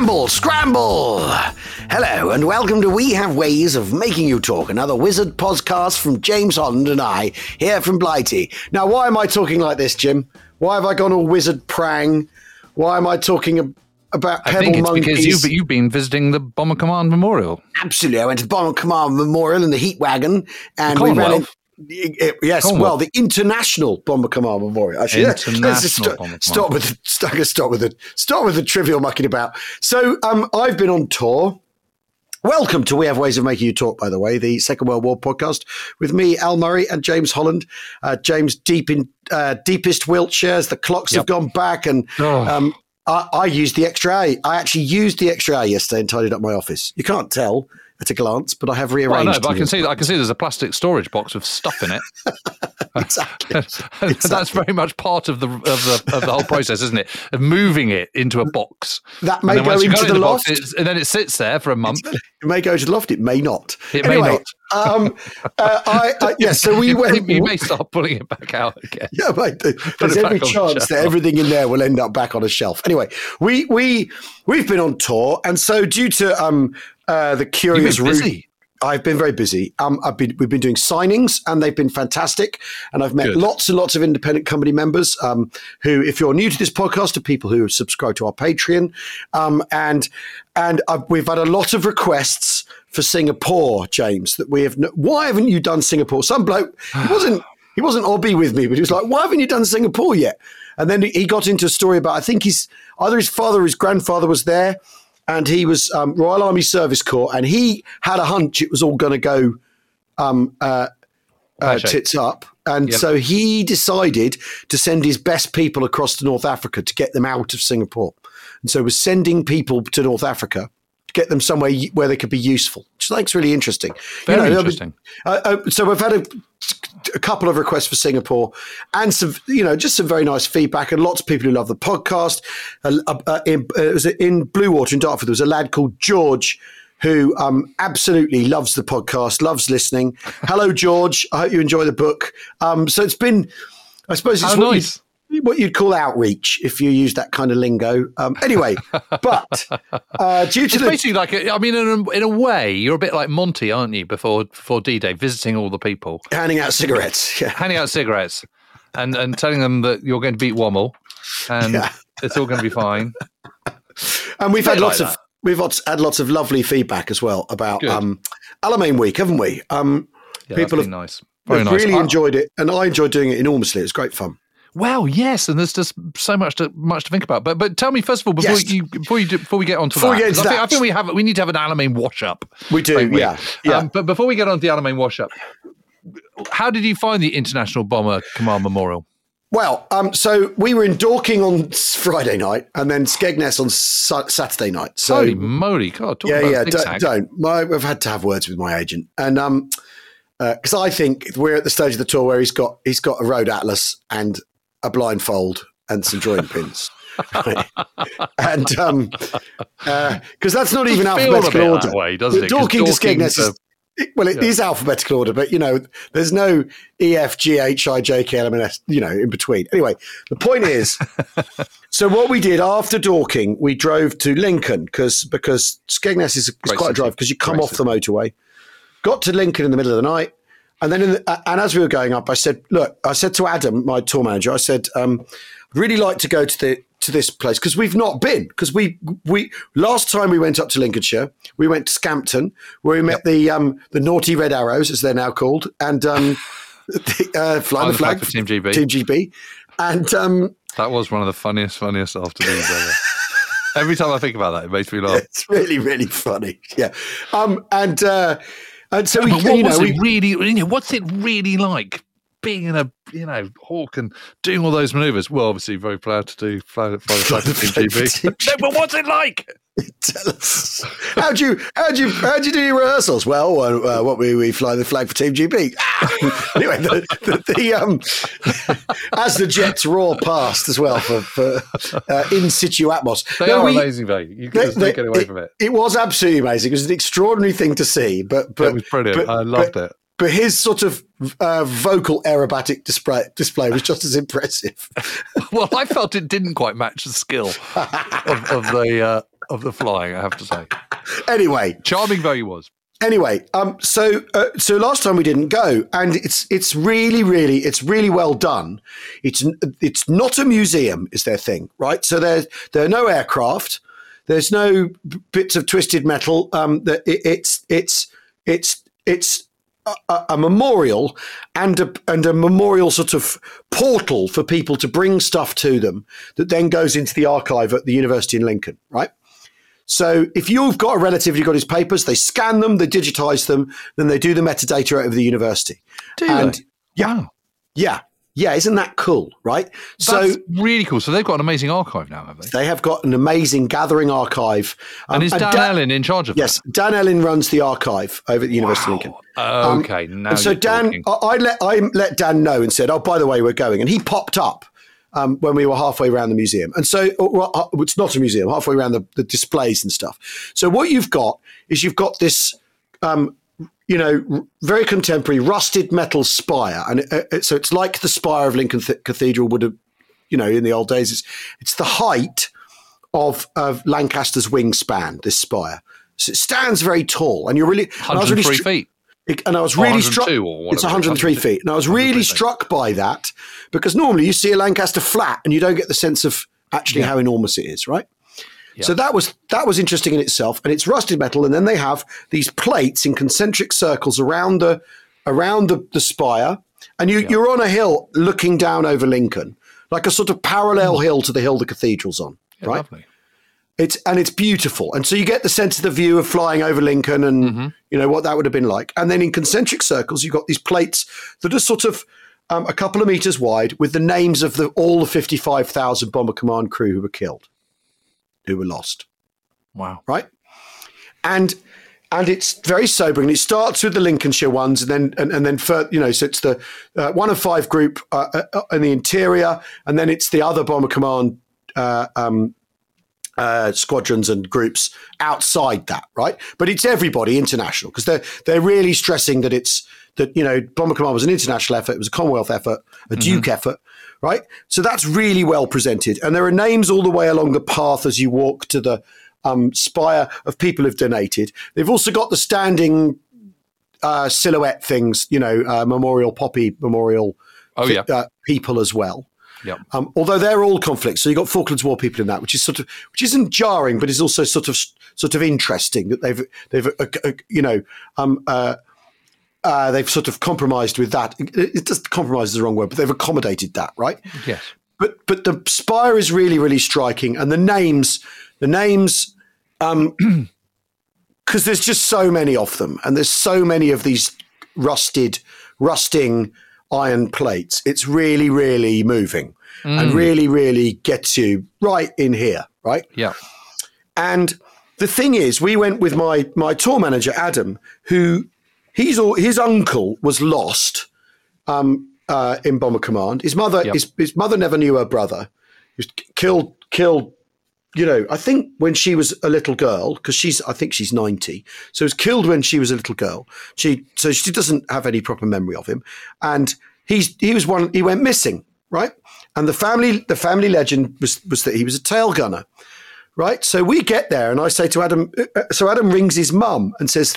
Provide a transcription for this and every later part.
Scramble, scramble! Hello, and welcome to We Have Ways of Making You Talk, another wizard podcast from James Holland and I, here from Blighty. Now, why am I talking like this, Jim? Why have I gone all wizard prang? Why am I talking ab- about I pebble think it's monkeys? because you've, you've been visiting the Bomber Command Memorial. Absolutely. I went to the Bomber Command Memorial in the Heat Wagon, and we ran in. Yes, Commonwealth. well, the International Bomber Command Memorial. Actually, International st- Bomber start with the, start, start with the start with the trivial mucking about. So, um, I've been on tour. Welcome to We Have Ways of Making You Talk, by the way, the Second World War podcast with me, Al Murray, and James Holland. Uh, James, deep in uh, deepest Wiltshires, the clocks have gone back, and Oh. um, I, I used the extra A. I actually used the extra A yesterday and tidied up my office. You can't tell at a glance, but I have rearranged. Well, no, but I can see I can see there's a plastic storage box with stuff in it. exactly. That's very much part of the of the of the whole process, isn't it? Of moving it into a box. That may go into it the in box, loft. and then it sits there for a month. It may go to the loft. It may not. It may anyway, Um, uh, I, I, yeah, so we you, went. you may start pulling it back out again. Yeah, mate. There's every on the chance that everything in there will end up back on a shelf. Anyway, we we we've been on tour, and so due to um uh, the curious route- busy. I've been very busy. Um, I've been we've been doing signings, and they've been fantastic. And I've met Good. lots and lots of independent company members um, who, if you're new to this podcast, are people who subscribe to our Patreon. Um, and and i we've had a lot of requests for Singapore, James. That we have. No, why haven't you done Singapore? Some bloke he wasn't he wasn't obby with me, but he was like, "Why haven't you done Singapore yet?" And then he got into a story about I think his either his father or his grandfather was there and he was um, Royal Army Service Corps, and he had a hunch it was all going to go um, uh, uh, tits up. And Yep. so he decided to send his best people across to North Africa to get them out of Singapore. And so was sending people to North Africa get them somewhere where they could be useful, which I think is really interesting. You Very know, I mean, interesting. uh, uh, so we've had a, a couple of requests for Singapore, and some, you know, just some very nice feedback, and lots of people who love the podcast. Uh, uh, in, it was in Blue Water in Dartford. There was a lad called George who um, absolutely loves the podcast, loves listening. Hello, George. I hope you enjoy the book. Um, so it's been, I suppose, it's How nice. you'd, what you'd call outreach if you use that kind of lingo. Um, anyway, but uh, due to It's the basically like a, I mean, in a, in a way, you're a bit like Monty, aren't you? Before before D Day, visiting all the people, handing out cigarettes, yeah. handing out cigarettes, and and telling them that you're going to beat Wommel, and Yeah. it's all going to be fine. And we've had lots like of we've had lots of lovely feedback as well about Good. um, Alamein Week, haven't we? Um, Yeah, People have- nice. Very nice. really I- enjoyed it, and I enjoyed doing it enormously. It was great fun. Well, yes, and there's just so much to much to think about. But but tell me first of all before Yes. you before you do, before we get on to Before that, get into I, think, that- I think we have we need to have an Alamein wash up. We do, we? yeah, yeah. Um, but before we get on to the Alamein wash up, how did you find the International Bomber Command Memorial? well, um, so we were in Dorking on Friday night, and then Skegness on Sa- Saturday night. So Holy moly, God, talk yeah, about yeah, don't, don't. My, I've had to have words with my agent, and um, because I think we're at the stage of the tour where he's got he's got a road atlas and a blindfold and some drawing pins. and um because that's not even Feel a bit alphabetical order that way, doesn't it? Dorking to Skegness is well, it is alphabetical order, but you know, there's no E F G H I J K L M N S, you know, in between. Anyway, the point is, so what we did after Dorking, we drove to Lincoln because because Skegness is, is quite a drive because you come Great off the motorway. Got to Lincoln in the middle of the night, and then in the, uh, and as we were going up, I said, "Look," I said to Adam, my tour manager, I said, um, "I'd really like to go to the to this place because we've not been because we we last time we went up to Lincolnshire, we went to Scampton where we met the um the naughty Red Arrows as they're now called, and um, the, uh, fly the, the flag, flag for Team GB. Team GB, and um, That was one of the funniest, funniest afternoons ever. Every time I think about that, it makes me laugh. it's really really funny, yeah, um, and uh, and so we what you know was we it really? You know, what's it really like being in a you know hawk and doing all those maneuvers. Well, obviously very proud to do fly, fly the for Team GB. no, but what's it like? Tell us. How'd you how'd you how'd you do your rehearsals? Well, uh, what we we fly the flag for Team GB. anyway, the, the, the um, as the jets roar past as well for, for uh, in situ atmos. They no, are we, amazing, though. You can not get away it, from it. It was absolutely amazing. It was an extraordinary thing to see. But but it was brilliant. But, I loved but, it but his sort of uh, vocal aerobatic display, display was just as impressive. well, I felt it didn't quite match the skill of, of the uh, of the flying. I have to say. Anyway, charming though he was. Anyway, um, so uh, so last time we didn't go, and it's it's really really it's really well done. It's it's not a museum, is their thing, right? So there there are no aircraft. There's no bits of twisted metal. Um, that it, it's it's it's it's a, a, memorial and a, and a memorial sort of portal for people to bring stuff to them that then goes into the archive at the University in Lincoln, right? So if you've got a relative who got his papers, they scan them, they digitize them, then they do the metadata out of the university. Do and, they? Yeah. Yeah. Yeah, isn't that cool, right? That's so really cool. So they've got an amazing archive now, have they? They have got an amazing gathering archive. Um, and is Dan, and Dan, Ellin in charge of yes, that? Dan Ellin runs the archive over at the University wow. of Lincoln. Um, okay, now so Dan, I, I, let I let Dan know and said, "Oh, by the way, we're going," and he popped up. Um, when we were halfway around the museum. And so well, uh, it's not a museum, halfway around the, the, displays and stuff. So what you've got is you've got this um, you know, very contemporary rusted metal spire, and it, it, so it's like the spire of Lincoln Th- Cathedral would have, you know, in the old days. It's it's the height of of Lancaster's wingspan. This spire, so it stands very tall, and you're really 103 really feet. And I was really struck. It's 103 feet, and I was really struck by that because normally you see a Lancaster flat, and you don't get the sense of actually yeah. how enormous it is, right? So that was that was interesting in itself, and it's rusted metal. And then they have these plates in concentric circles around the around the, the spire, and you, you're on a hill looking down over Lincoln, like a sort of parallel mm. hill to the hill the cathedral's on, right? Lovely. It's and it's beautiful, and so you get the sense of the view of flying over Lincoln, and mm-hmm. you know what that would have been like. And then in concentric circles, you've got these plates that are sort of um, a couple of meters wide with the names of the all the fifty-five thousand bomber command crew who were killed who were lost. Wow. Right? And and it's very sobering. It starts with the Lincolnshire ones, and then and, and then for, you know, so it's the uh, one of five group uh, uh, uh, in the interior, and then it's the other bomber command uh, um, uh, squadrons and groups outside that, right? But it's everybody international because they're they're really stressing that it's that you know bomber command was an international effort, it was a Commonwealth effort, a mm-hmm. Duke effort, right? So that's really well presented. And there are names all the way along the path as you walk to the um, spire of people who've donated. They've also got the standing uh, silhouette things, you know, uh, memorial poppy memorial oh, yeah. uh, people as well. Yeah. Um, although they're all conflicts, so you've got Falklands War people in that, which is sort of which isn't jarring, but is also sort of sort of interesting that they've they've uh, uh, you know um, uh, uh, they've sort of compromised with that. It, just compromise is the wrong word, but they've accommodated that, right? Yes. But but the spire is really really striking, and the names the names um because there's just so many of them, and there's so many of these rusted rusting iron plates. It's really really moving, mm. and really really gets you right in here, right? Yeah. And the thing is, we went with my my tour manager Adam, who he's all, his uncle was lost um, uh, in Bomber Command. His mother, yep. his, his mother never knew her brother. He was killed, killed. You know, I think when she was a little girl, because she's, I think she's ninety, so was killed when she was a little girl. She, so she doesn't have any proper memory of him, and he's he was one. He went missing, right? And the family, the family legend was was that he was a tail gunner right? So we get there, and I say to Adam, uh, uh, so Adam rings his mum and says,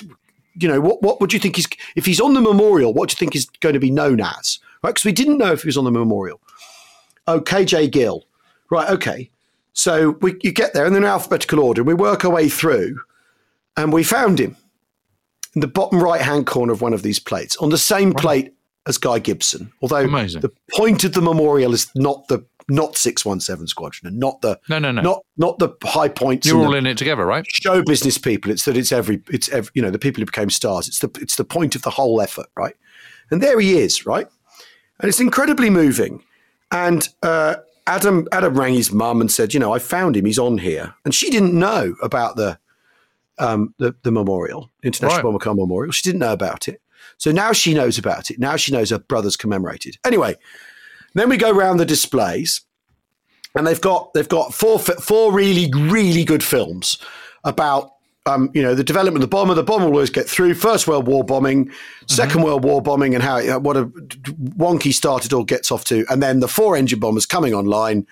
you know, what, what would you think he's, if he's on the memorial, what do you think he's going to be known as? Right? Because we didn't know if he was on the memorial. Oh, KJ Gill. Right. Okay. So we, you get there in an alphabetical order. We work our way through and we found him in the bottom right hand corner of one of these plates on the same wow. plate as Guy Gibson. Although Amazing. the point of the memorial is not the not 617 squadron and not the no no no not not the high points you're all in it together right show business people it's that it's every it's every, you know the people who became stars it's the it's the point of the whole effort right and there he is right and it's incredibly moving. And uh, Adam Adam rang his mum and said, you know, I found him. He's on here, and she didn't know about the um, the, the memorial, International Right. Bomber Memorial. She didn't know about it. So now she knows about it. Now she knows her brother's commemorated. Anyway, then we go around the displays, and they've got they've got four four really really good films about um, you know the development of the bomber. The bomber will always get through. First World War bombing, 2nd World War bombing, and how it, what a wonky start it all gets off to, and then the four engine bombers coming online,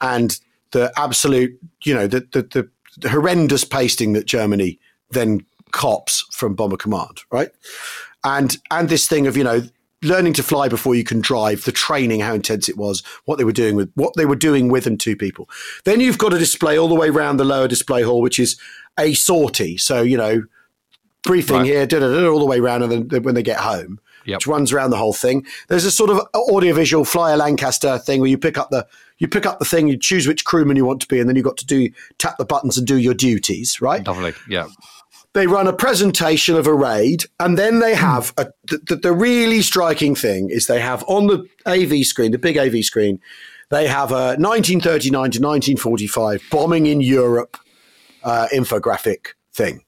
and the absolute you know the the, the, the horrendous pasting that Germany then cops from Bomber Command, right? And and this thing of you know learning to fly before you can drive, the training, how intense it was, what they were doing with what they were doing with and to people. Then you've got a display all the way around the lower display hall, which is a sortie. So you know, briefing Right. here, da, da, da, all the way around, and then when they get home, Yep. which runs around the whole thing. There's a sort of audiovisual flyer Lancaster thing where you pick up the you pick up the thing, you choose which crewman you want to be, and then you've got to do tap the buttons and do your duties, right? Lovely. Yeah. they run a presentation of a raid, and then they hmm. have a, the, the, the really striking thing is they have on the AV screen, the big AV screen, they have a 1939 to 1945 bombing in Europe uh, infographic thing,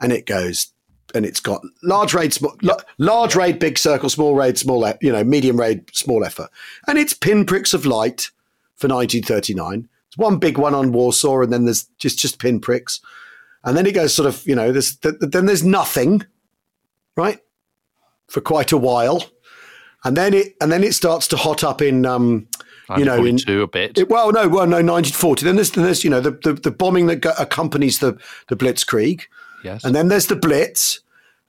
and it goes. And it's got large raid, small, la- large raid, big circle, small raid, small, you know, medium raid, small effort, and it's pinpricks of light for 1939. It's one big one on Warsaw, and then there's just just pinpricks and then it goes sort of you know there's th- then there's nothing right for quite a while and then it and then it starts to hot up in um you know in a bit. it, well no well no 1940 then there's, then there's you know the, the the bombing that go- accompanies the the blitzkrieg. Yes. and then there's the blitz.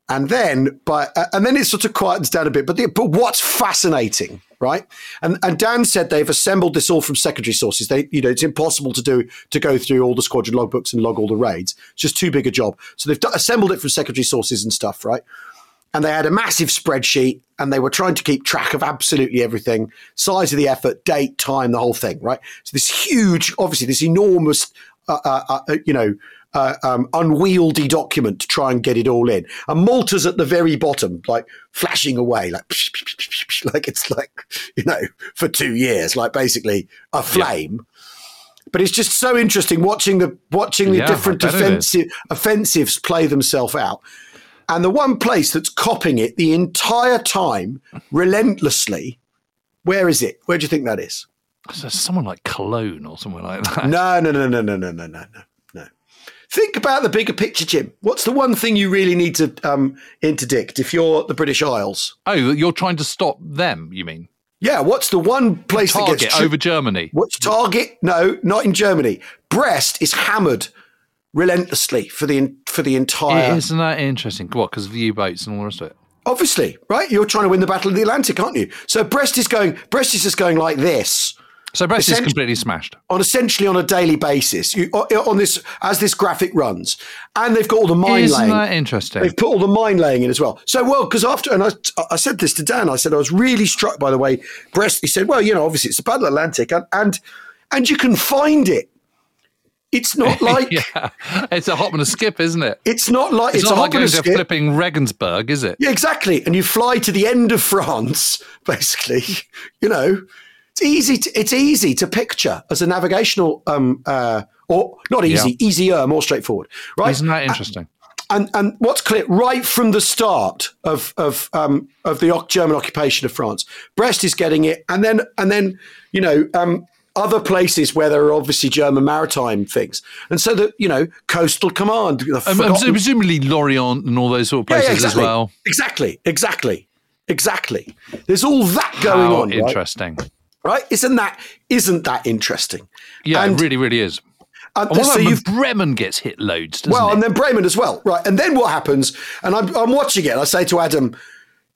And then by uh, and then it sort of quietens down a bit. But the, but what's fascinating right? And and dan said they've assembled this all from secondary sources. They you know it's impossible to do to go through all the squadron logbooks and log all the raids. It's just too big a job. So they've d- assembled it from secondary sources and stuff right and they had a massive spreadsheet and they were trying to keep track of absolutely everything size of the effort date time the whole thing right? So this huge obviously this enormous uh, uh, uh, you know uh, um, unwieldy document to try and get it all in. And malta's at the very bottom like flashing away like like it's like you know for two years like basically a flame. But it's just so interesting watching the watching the Yeah, different defensive offensives play themselves out and the one place that's copying it the entire time, relentlessly, where is it? Where do you think that is? So someone like Cologne or something like that. No, no, no, no, no, no, no, no, no, no. Think about the bigger picture, Jim. What's the one thing you really need to um, interdict if you're the British Isles? Oh, you're trying to stop them, you mean? Yeah, what's the one place that Target gets tri- over Germany. What's target? No, not in Germany. Brest is hammered relentlessly for the for the entire. Isn't that interesting? What? Because of the U-boats and all the rest of it. Obviously, right? You're trying to win the Battle of the Atlantic, aren't you? So Brest is going. Brest is just going like this So Brest is completely smashed. on essentially on a daily basis. You on this as this graphic runs, and they've got all the mine laying. Isn't laying. that interesting? They've put all the mine laying in as well. So, well, because after, and I, I said this to Dan, I said I was really struck by the way Brest. He said, "Well, you know, obviously it's the Battle of Atlantic, and and, and you can find it. It's not like yeah, it's a hop and a skip, isn't it? it's not like It's, it's, a not hop like and a skip. flipping Regensburg, is it? Yeah, exactly. And you fly to the end of France, basically. You know, it's easy. To, it's easy to picture as a navigational, um, uh, or not easy, easier, more straightforward, right? Isn't that interesting? and and what's clear right from the start of of um, of the German occupation of France, Brest is getting it, and then and then you know um, other places where there are obviously German maritime things, and so that you know coastal command, Um, presumably Lorient and all those sort of places yeah, exactly, as well. exactly, exactly, exactly. There's all that going How on, right? interesting. right? Isn't that isn't that interesting? Yeah, And- it really, really is. And And so you've Bremen gets hit loads, Well, it? and then Bremen as well, right? And then what happens? And I'm, I'm watching it. I say to Adam,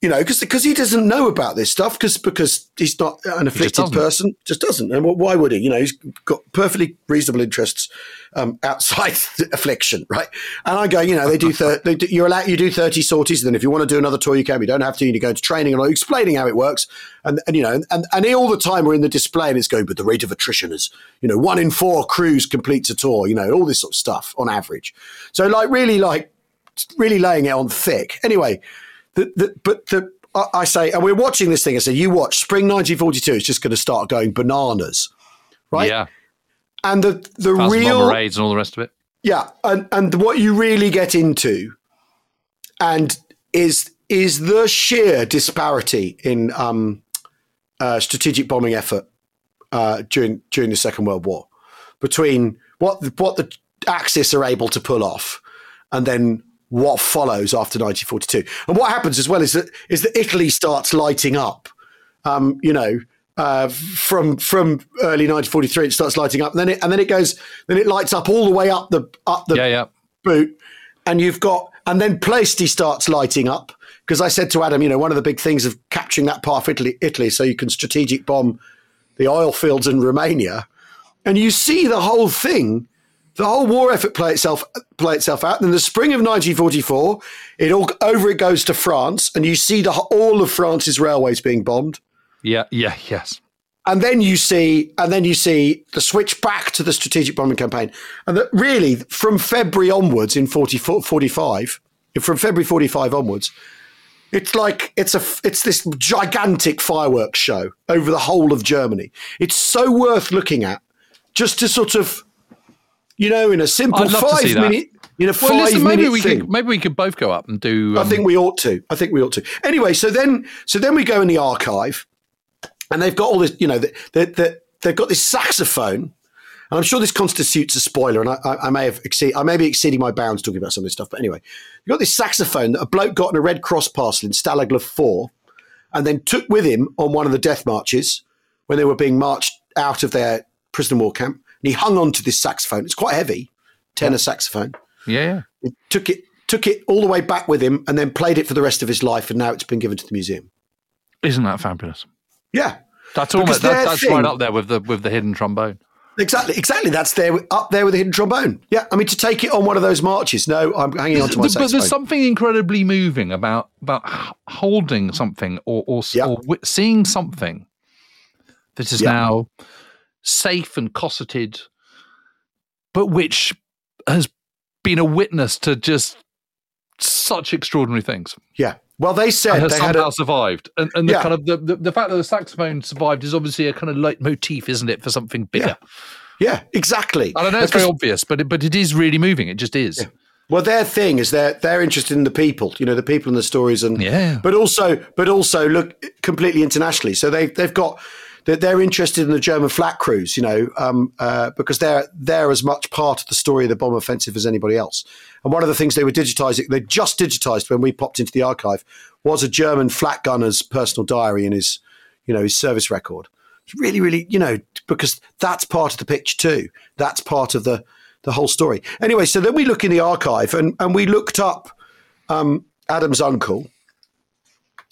you know, because because he doesn't know about this stuff, because because he's not an afflicted doesn't. person, just doesn't. And why would he? You know, he's got perfectly reasonable interests um, outside the affliction, right? And I go, you know, they do, thir- they do you're allowed you do thirty sorties, and then if you want to do another tour, you can. You don't have to. You go to training, and I'm explaining how it works. And and you know, and and all the time we're in the display, and it's going, but the rate of attrition is, you know, one in four crews completes a tour. You know, all this sort of stuff on average. So like really like really laying it on thick. Anyway, the, the, but the I, say, and we're watching this thing. I say, you watch spring 1942 It's just going to start going bananas, right? Yeah. And the the Thousand real raids and all the rest of it. yeah, and and what you really get into, and is is the sheer disparity in um, uh, strategic bombing effort uh, during during the Second World War between what the, what the Axis are able to pull off, and then what follows after 1942. And what happens as well is that is that Italy starts lighting up. Um, you know, uh, from from early 1943, it starts lighting up, and then it and then it goes, then it lights up all the way up the up the Yeah, yeah. boot, and you've got, and then Ploesti starts lighting up because I said to Adam, you know, one of the big things of capturing that part of Italy, Italy, so you can strategic bomb the oil fields in Romania, and you see the whole thing, the whole war effort play itself play itself out. And in the spring of 1944, it all over it goes to France, and you see the, all of France's railways being bombed. Yeah, yeah, yes. And then you see, and then you see the switch back to the strategic bombing campaign. And that really, from February onwards in 40, 45, from February 45 onwards, it's like, it's a, it's this gigantic fireworks show over the whole of Germany. It's so worth looking at just to sort of, you know, in a simple I'd love to see five that. minute, in a Well, five listen, maybe minute we thing. could maybe we could both go up and do. I Um, think we ought to. I think we ought to. Anyway, so then, so then we go in the archive, and they've got all this. You know, they, they, they, they've got this saxophone, and I'm sure this constitutes a spoiler. And I, I, I may have exceed, I may be exceeding my bounds talking about some of this stuff. But anyway, you've got this saxophone that a bloke got in a Red Cross parcel in Stalag Four, and then took with him on one of the death marches when they were being marched out of their prisoner war camp. And he hung on to this saxophone. It's quite heavy, tenor saxophone yeah, yeah. He took it took it all the way back with him and then played it for the rest of his life and now it's been given to the museum Isn't that fabulous? yeah That's almost that, that's thing- right up there with the with the hidden trombone. exactly exactly that's there up there with the hidden trombone yeah i mean to take it on one of those marches no i'm hanging on to my but saxophone there's something incredibly moving about about holding something or or, Yeah. or seeing something that is Yeah. now safe and cosseted, but which has been a witness to just such extraordinary things yeah well they said they had somehow a, survived. And, and the Yeah. kind of the, the, the fact that the saxophone survived is obviously a kind of leitmotif, isn't it, for something bigger? yeah exactly I don't know it's very obvious, but it, but it is really moving. It just is. well their thing is they're they're interested in the people you know the people and the stories and Yeah. but also but also look completely internationally so they they've got they're, they're interested in the German flak crews, you know, um, uh, because they're they're as much part of the story of the bomb offensive as anybody else. And one of the things they were digitizing, they just digitized when we popped into the archive, was a German flak gunner's personal diary and his, you know, his service record. It's really, really, you know, because that's part of the picture too. That's part of the the whole story. Anyway, so then we look in the archive and and we looked up um, Adam's uncle.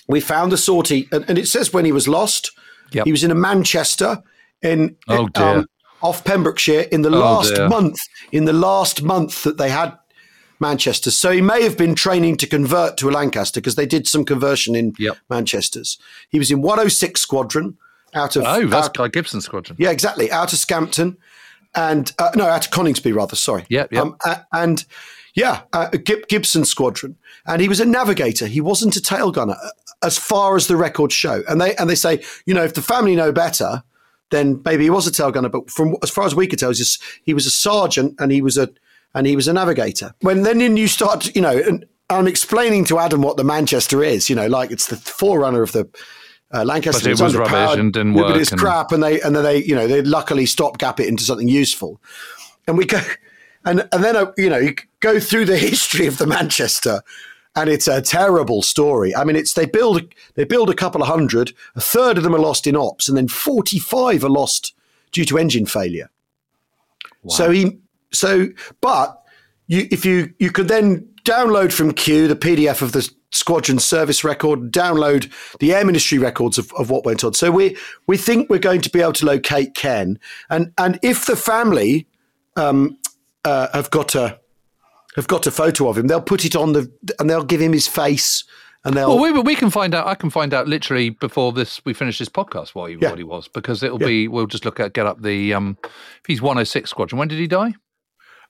We found the sortie, and, and it says when he was lost. Yep. He was in a Manchester in Oh, dear. um, off Pembrokeshire in the Oh, last dear. month. In the last month that they had Manchester, so he may have been training to convert to a Lancaster because they did some conversion in Yep. Manchester's. He was in 106 Squadron out of Oh, that's out- Guy Gibson squadron. yeah, exactly. Out of Scampton, and uh, no, out of Coningsby rather. Sorry. Yep, yep. Um, a- and yeah, uh, Gibson Squadron, and he was a navigator. He wasn't a tail gunner, uh, as far as the records show. And they and they say, you know, if the family know better, then maybe he was a tail gunner. But from as far as we could tell, he was, just, he was a sergeant, and he was a and he was a navigator. When then you start, you know, and I'm explaining to Adam what the Manchester is. You know, like it's the forerunner of the. Uh, Lancaster But it was rubbish and didn't but it's and- crap, and they and then they you know they luckily stopgap it into something useful, and we go and and then uh, you know you go through the history of the Manchester, and it's a terrible story. I mean, it's they build they build a couple of hundred, a third of them are lost in ops, and then forty five are lost due to engine failure. So he so but you if you you could then download from Kew the PDF of the squadron service record, download the air ministry records of, of what went on. So we we think we're going to be able to locate Ken, and and if the family um, uh, have got a have got a photo of him, they'll put it on the and they'll give him his face, and they'll Well, we, we can find out. I can find out literally before this we finish this podcast what he, Yeah. what he was because it'll be. We'll just look at get up the. Um, if he's 106 squadron, when did he die?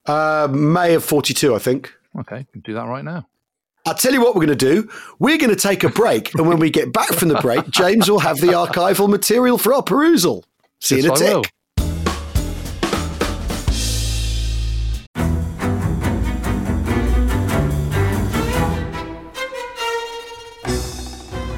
uh, May of forty two, I think. Okay, can do that right now. I'll tell you what we're going to do. We're going to take a break. And when we get back from the break, James will have the archival material for our perusal. See you in a Yes, tick.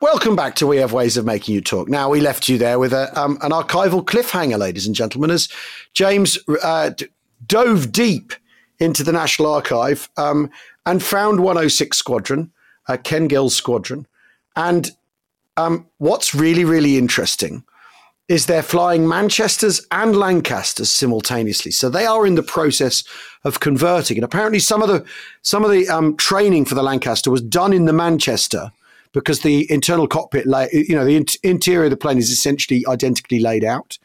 Welcome back to We Have Ways of Making You Talk. Now, we left you there with a, um, an archival cliffhanger, ladies and gentlemen, as James uh, d- dove deep into the National Archive um, and found 106 Squadron, uh, Ken Gill's squadron. And um, what's really, really interesting is they're flying Manchesters and Lancasters simultaneously. So they are in the process of converting. And apparently, some of the some of the um, training for the Lancaster was done in the Manchester because the internal cockpit, you know, the in- interior of the plane is essentially identically laid out.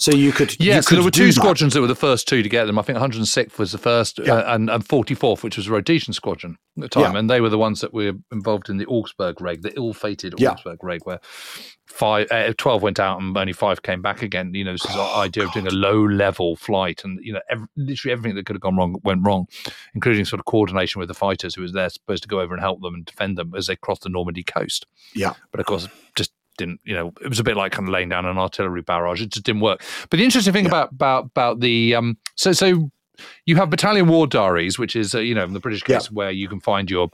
So you could, Yeah, you so could there were two squadrons that were the first two to get them. I think 106th was the first, Yeah. uh, and, and 44th, which was a Rhodesian squadron at the time, Yeah. and they were the ones that were involved in the Augsburg raid, the ill-fated Yeah. Augsburg raid, where five, uh, 12 went out and only five came back again. You know, this is the idea of doing a low-level flight, and you know, ev- literally everything that could have gone wrong went wrong, including sort of coordination with the fighters who was there supposed to go over and help them and defend them as they crossed the Normandy coast Yeah. but of course just didn't you know it was a bit like kind of laying down an artillery barrage. It just didn't work. But the interesting thing about about about the um so so you have battalion war diaries which is uh, you know in the british case where you can find your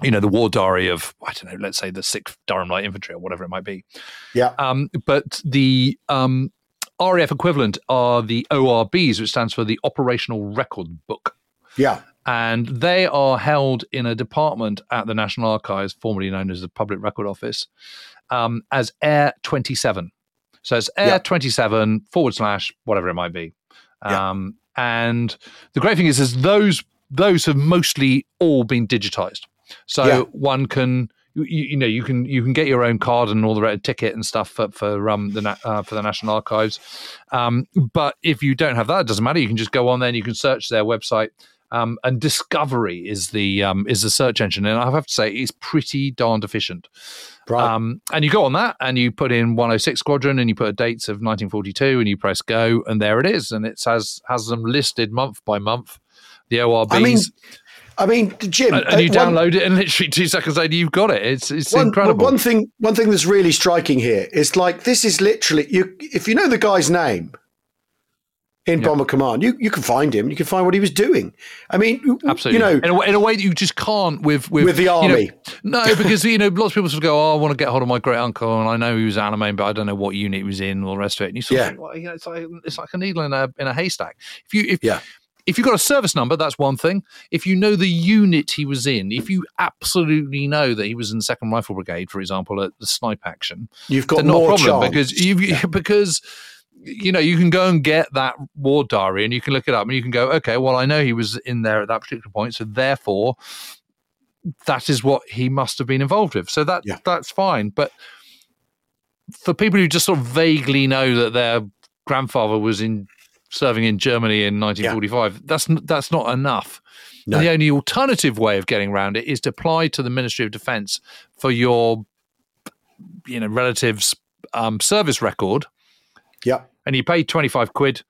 you know the war diary of i don't know let's say the 6th durham light infantry or whatever it might be. Yeah. um but the um RAF equivalent are the ORBs, which stands for the Operational Record Book. Yeah. And they are held in a department at the National Archives, formerly known as the Public Record Office, um, as Air 27. So it's Air Yeah. 27 forward slash whatever it might be. Um, and the great thing is, is those those have mostly all been digitized. So Yeah. one can. You, you know you can you can get your own card and all the red ticket and stuff for for um the uh, for the National Archives, um, but if you don't have that, it doesn't matter. You can just go on there and you can search their website um, and Discovery is the um, is the search engine, and I have to say it's pretty darned efficient. Right. Um, and you go on that and you put in 106 Squadron and you put dates of 1942 and you press go and there it is, and it has has them listed month by month. The ORBs, I mean, I mean, Jim, and, and you uh, one- download it, and literally two seconds later you've got it. It's it's one, incredible. One thing, one thing that's really striking here is like this is literally you. If you know the guy's name in Yeah. Bomber Command, you you can find him. You can find what he was doing. I mean, you- Absolutely, You know, in a, way, in a way that you just can't with with, With the you know- army. no, because you know lots of people sort of go, "Oh, I want to get hold of my great uncle, and I know he was anime, but I don't know what unit he was in, all the rest of it." And you sort Yeah. of think, well, you know, it's like it's like a needle in a in a haystack. If you if Yeah. if you've got a service number, that's one thing. If you know the unit he was in, if you absolutely know that he was in the Second Rifle Brigade, for example, at the snipe action, You've got not a problem chance. because you because you know you can go and get that war diary and you can look it up and you can go, okay, well I know he was in there at that particular point, so therefore that is what he must have been involved with. So that Yeah. that's fine, but for people who just sort of vaguely know that their grandfather was in serving in Germany in 1945, that's that's not enough. No. The only alternative way of getting around it is to apply to the Ministry of Defence for your, you know, relatives' um, service record, yeah, and you pay 25 quid,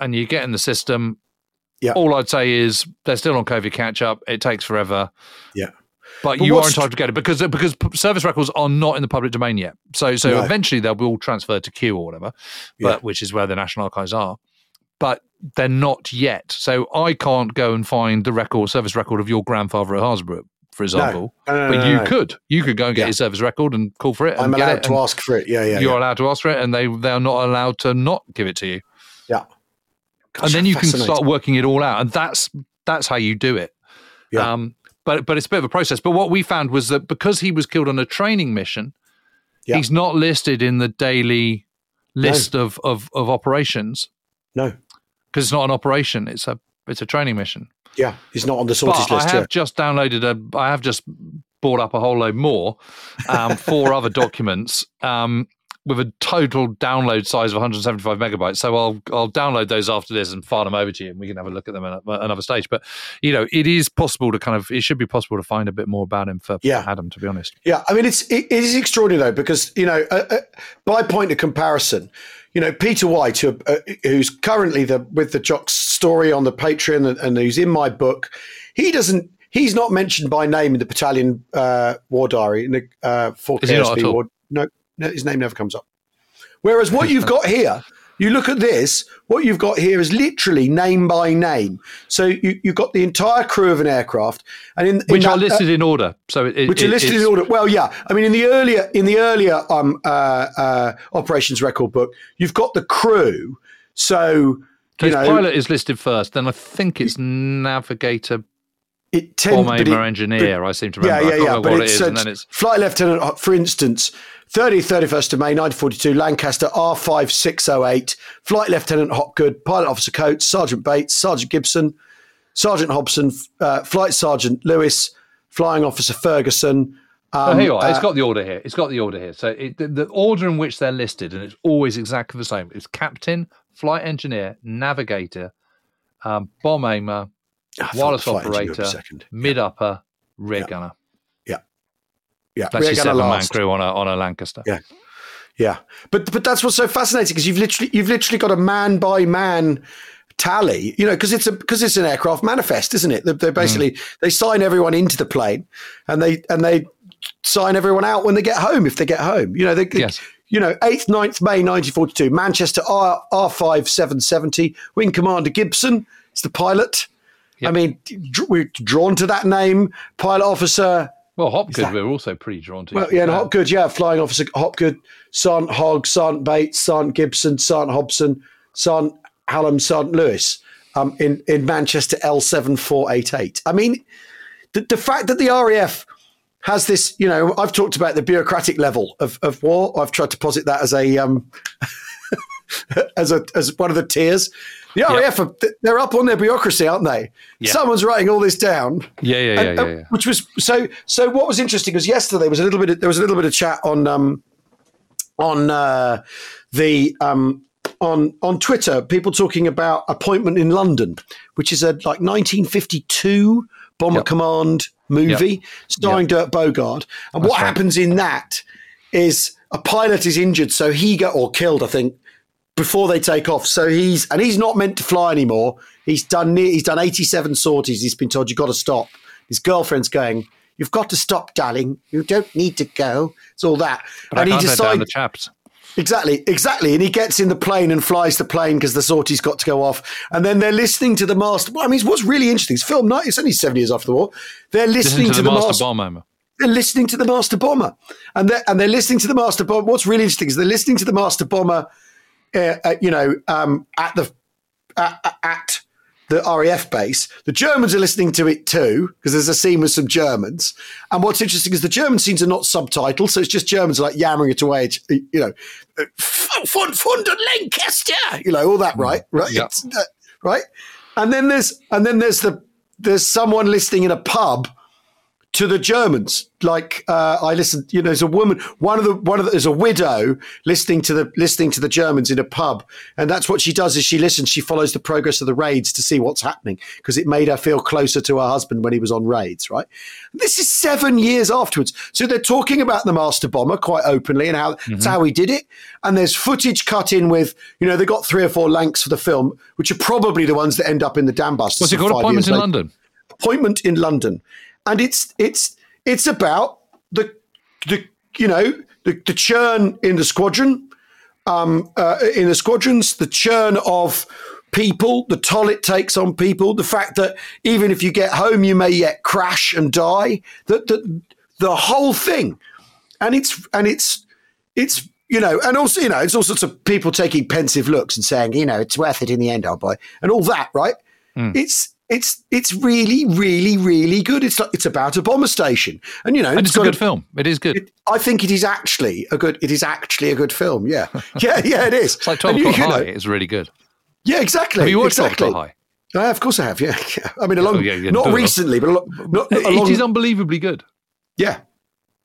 and you get in the system. Yeah. All I'd say is they're still on COVID catch up. It takes forever. yeah. But, But you are entitled to get it because because service records are not in the public domain yet. So so No. eventually they'll be all transferred to Kew or whatever, but Yeah. which is where the National Archives are. But they're not yet. So I can't go and find the record service record of your grandfather at Harsbrook, for example. No, no, but no, you no. could. You could go and get Yeah. your service record and call for it. And I'm allowed it to ask for it. Yeah, yeah. You're yeah. allowed to ask for it, and they they are not allowed to not give it to you. yeah. and then you can start working it all out, and that's that's how you do it. Yeah. Um, but but it's a bit of a process. But what we found was that because he was killed on a training mission, Yeah. he's not listed in the daily list of, of of operations No, because it's not an operation; it's a it's a training mission. yeah, he's not on the sorties But list. I have yeah. just downloaded a. I have just bought up a whole load more, um, four other documents. Um, with a total download size of 175 megabytes, so I'll I'll download those after this and file them over to you, and we can have a look at them at another stage. But you know, it is possible to kind of it should be possible to find a bit more about him for Yeah. Adam. To be honest, Yeah, I mean it's it, it is extraordinary though because you know uh, uh, by point of comparison, you know Peter White, who, uh, who's currently the with the Jocks story on the Patreon and, and who's in my book, he doesn't. He's not mentioned by name in the battalion uh, war diary in the uh, for Is he not at all? war. No, no, his name never comes up. Whereas what you've got here, you look at this, what you've got here is literally name by name. So you, you've got the entire crew of an aircraft, and in, in which are that- uh, listed in order. So it, which it, are listed in order. Well, yeah. I mean, in the earlier in the earlier um, uh, uh, operations record book, you've got the crew. So So you know, pilot is listed first, then I think it's navigator, it tends but aimer, it- engineer. I seem to remember. yeah, can't yeah. But what it's, is, and it's then it's flight lieutenant, for instance, 30th, 31st of May, 1942, Lancaster R5608, flight lieutenant Hopgood, pilot officer Coates, Sergeant Bates, Sergeant Gibson, Sergeant Hobson, uh, flight sergeant Lewis, flying officer Ferguson. Oh, Um, here you are. It's uh, got the order here. It's got the order here. So it, the, the order in which they're listed, and it's always exactly the same. It's captain, flight engineer, navigator, um, bomb aimer, I wireless the flight engineer operator, for a second. mid upper, rear Yeah. gunner. Yeah, That's gunner seven man crew on a on a Lancaster. Yeah. Yeah, but but that's what's so fascinating because you've literally you've literally got a man by man tally, you know, because it's a because it's an aircraft manifest, isn't it? They, they mm. basically they sign everyone into the plane, and they and they sign everyone out when they get home if they get home. You know, they, Yes. you know, 8th, 9th May 1942, Manchester R R5 770, Wing Commander Gibson is the pilot. I mean, we're drawn to that name, pilot officer Well, Hopgood, that- we're also pretty drawn to. well, yeah, and Hopgood, yeah, flying officer Hopgood, Sergeant Hogg, Sergeant Bates, Sergeant Gibson, Sergeant Hobson, Sergeant Hallam, Sergeant Lewis, um, in in Manchester L seven four eight eight. I mean, the, the fact that the RAF has this, you know, I've talked about the bureaucratic level of, of war. I've tried to posit that as a um, as a as one of the tiers. The RAF, are, they're up on their bureaucracy, aren't they? Yeah. Someone's writing all this down. Yeah, yeah, yeah, And, yeah, uh, yeah. Which was so. So what was interesting was yesterday was a little bit. Of, there was a little bit of chat on um, on uh, the um, on on Twitter. People talking about appointment in London, which is a like 1952 bomber Yep. command movie starring Dirk Bogarde. And what right. happens in that is a pilot is injured, so he got or killed, I think, before they take off. So he's and he's not meant to fly anymore. He's done near, he's done 87 sorties. He's been told you've got to stop. His girlfriend's going, You've got to stop, darling. You don't need to go. It's all that. But and I he can't down decides the chaps. Exactly, exactly. And he gets in the plane and flies the plane because the sortie's got to go off. And then they're listening to the master. I mean, what's really interesting, it's film night- it's only seven years after the war. They're Listen listening to the master master bomb aimer. they're listening to the master bomber, and they're and they're listening to the master bomber. What's really interesting is they're listening to the master bomber, uh, uh, you know, um, at the at, at the RAF base. The Germans are listening to it too because there's a scene with some Germans. And what's interesting is the German scenes are not subtitled, so it's just Germans like yammering it away. You know, von von der Lancaster, you know, all that, right? Right, Yeah. uh, right. And then there's and then there's the there's someone listening in a pub to the Germans. Like uh, I listened, you know, there's a woman, one of the one of the, there's a widow listening to the listening to the Germans in a pub, and that's what she does is she listens, she follows the progress of the raids to see what's happening because it made her feel closer to her husband when he was on raids. Right, this is seven years afterwards, so they're talking about the master bomber quite openly and how that's how he did it, and there's footage cut in with, you know, they got three or four Lancs for the film, which are probably the ones that end up in the dam busters. What's it called? Appointment in later London. appointment in London, and it's it's it's about the the you know the, the churn in the squadron, um, uh, in the squadrons, the churn of people, the toll it takes on people, the fact that even if you get home, you may yet crash and die. That the the whole thing, and it's and it's it's you know, and also you know, it's all sorts of people taking pensive looks and saying, you know, it's worth it in the end, old boy, and all that, right? It's it's it's really really really good. It's like it's about a bomber station, and you know, And it's a got good film. It is good. it- I think it is actually a good. It is actually a good film. Yeah, yeah, yeah. It is. It's like 12 And you- O'Clock you know, High. It's really good. yeah, exactly. Have you watched 12 exactly. O'Clock High? Yeah, of course I have. Yeah, yeah. I mean, a long, Oh, yeah, yeah, not recently, but a not, a. It is unbelievably good. yeah,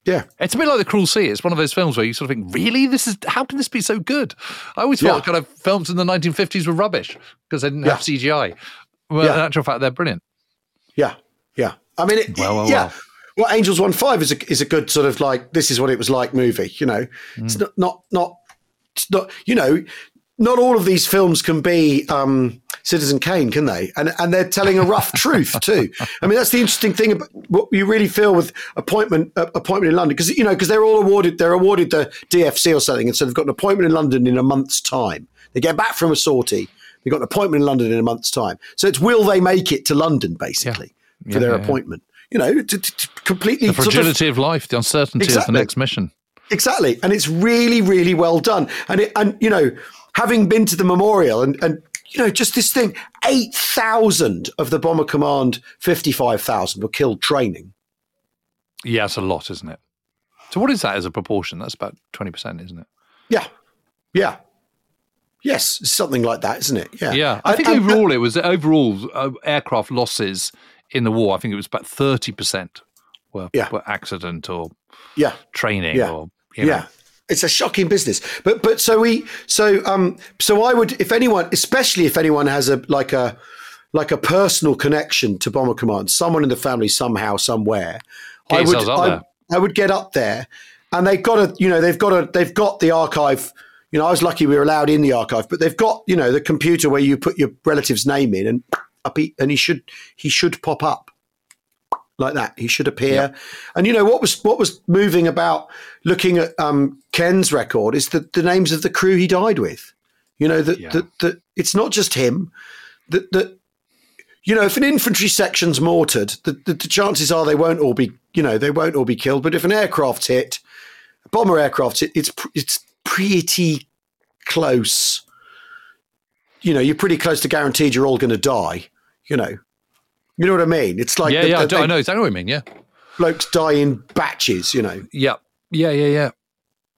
yeah. It's a bit like The Cruel Sea. It's one of those films where you sort of think, really? This is how can this be so good? I always thought kind of films in the 1950s were rubbish because they didn't have CGI. Well, Yeah. in actual fact, they're brilliant. Yeah, yeah. I mean, it, Well, well, yeah. well. Well, Angels One Five is a is a good sort of like this is what it was like movie. You know, it's Mm. not not not it's not you know. Not all of these films can be um, Citizen Kane, can they? And and they're telling a rough truth too. I mean, that's the interesting thing about what you really feel with appointment uh, appointment in London because you know because they're all awarded they're awarded the DFC or something, and so they've got an appointment in London in a month's time. They get back from a sortie. They've got an appointment in London in a month's time. So it's will they make it to London basically for Yeah, their yeah, appointment? You know, to, to, to completely The sort of- fragility of life, the uncertainty of the next mission. Exactly, and it's really, really well done. And it, and you know, having been to the memorial and and you know, just this thing, eight thousand of the Bomber Command fifty five thousand were killed training. Yeah, it's a lot, isn't it? So, what is that as a proportion? That's about 20%, isn't it? Yeah, yeah, yes, something like that, isn't it? Yeah, Yeah. I think and- overall, it was overall uh, aircraft losses in the war. I think it was about 30% were, Yeah. were accident or yeah, training Yeah. or, you know. yeah. It's a shocking business, but but so we so um so I would if anyone, especially if anyone has a like a like a personal connection to Bomber Command, someone in the family somehow somewhere, Get I would I. I would get up there, and they've got a you know they've got to they've got the archive. You know, I was lucky we were allowed in the archive, but they've got you know the computer where you put your relative's name in, and up he, and he should he should pop up like that. He should appear. And you know what was what was moving about looking at um, Ken's record is the, the names of the crew he died with. You know that Yeah. that that it's not just him. That that you know if an infantry section's mortared, the, the, the chances are they won't all be you know they won't all be killed. But if an aircraft's hit, a bomber aircraft's hit, it's it's pretty close. You know, you're pretty close to guaranteed you're all going to die. You know, you know what I mean? It's like yeah, the- yeah, I, the- do, I know exactly what you mean. Yeah. blokes die in batches, you know. Yeah, yeah, yeah, yeah.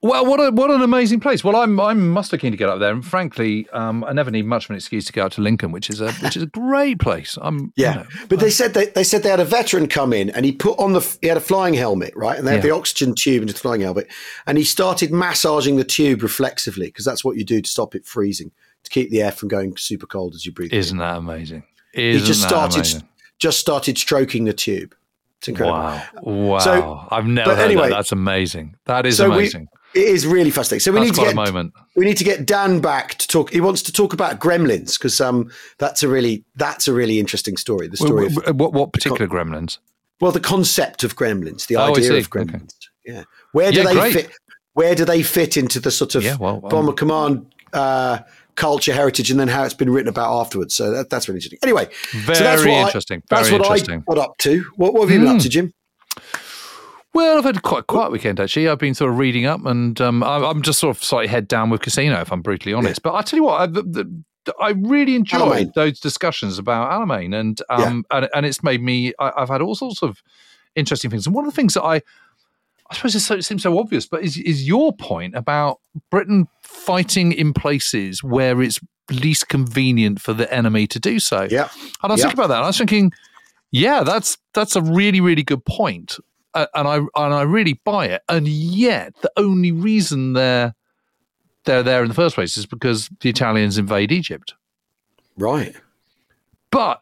Well, what a what an amazing place. Well, I'm I'm must keen to get up there, and frankly, um, I never need much of an excuse to go out to Lincoln, which is a which is a great place. I'm you Yeah, know, but they said they, they said they had a veteran come in and he put on the he had a flying helmet, right? And they had Yeah. the oxygen tube into the flying helmet, and he started massaging the tube reflexively because that's what you do to stop it freezing to keep the air from going super cold as you breathe. isn't that amazing? He Isn't just that started amazing? just started stroking the tube. It's incredible. Wow, wow! So- I've never heard anyway- that. That's amazing. That is So we- amazing. It is really fascinating. So we That's need to get a moment. we need to get Dan back to talk. He wants to talk about Gremlins because um that's a really that's a really interesting story. The story of What, what, particular gremlins? Well, the concept of gremlins, the Oh, idea of gremlins. Yeah. Where do Yeah, they great. fit? Where do they fit into the sort of Yeah, well, um, bomber command uh, culture, heritage, and then how it's been written about afterwards? So that, that's really interesting. Anyway, Very so that's what I- interesting. that's Very what interesting. I got up to. What, what have you been Hmm. up to, Jim? Well, I've had quite a quiet weekend actually. I've been sort of reading up, and um, I'm, I'm just sort of slightly head down with casino, if I'm brutally honest. But I tell you what, I, the, the, I really enjoyed Alamein. those discussions about Alamein, and um, and, and it's made me. I, I've had all sorts of interesting things, and one of the things that I, I suppose it's so, it seems so obvious, but is is your point about Britain fighting in places where it's least convenient for the enemy to do so? Yeah. And I was Yeah. thinking about that. And I was thinking, yeah, that's that's a really really good point, and I and I really buy it. And yet, the only reason they're they're there in the first place is because the Italians invade Egypt. Right. But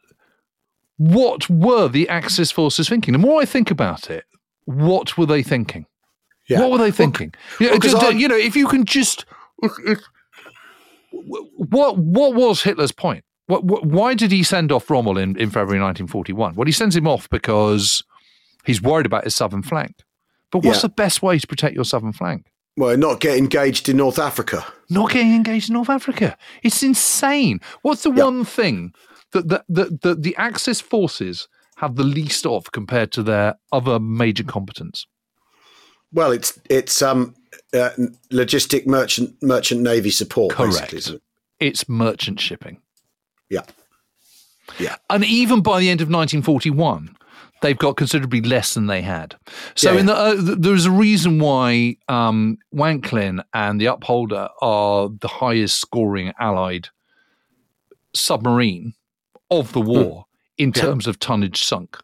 what were the Axis forces thinking? The more I think about it, what were they thinking? Yeah. What were they thinking? you, know, well, d- d- I- you know, if you can just, if, if, what what was Hitler's point? What, what, why did he send off Rommel in, in February 1941? Well, he sends him off because he's worried about his southern flank. But what's Yeah. the best way to protect your southern flank? Well, not get engaged in North Africa. not getting engaged in North Africa. It's insane. What's the Yeah. one thing that the, the, the, the Axis forces have the least of compared to their other major competence? Well, it's it's um uh, logistic merchant merchant navy support. Correct. It? It's merchant shipping. Yeah. Yeah. And even by the end of 1941, they've got considerably less than they had. So Yeah, in the, uh, there's a reason why um, Wanklyn and the Upholder are the highest scoring Allied submarine of the war in Hmm. Yeah. terms of tonnage sunk.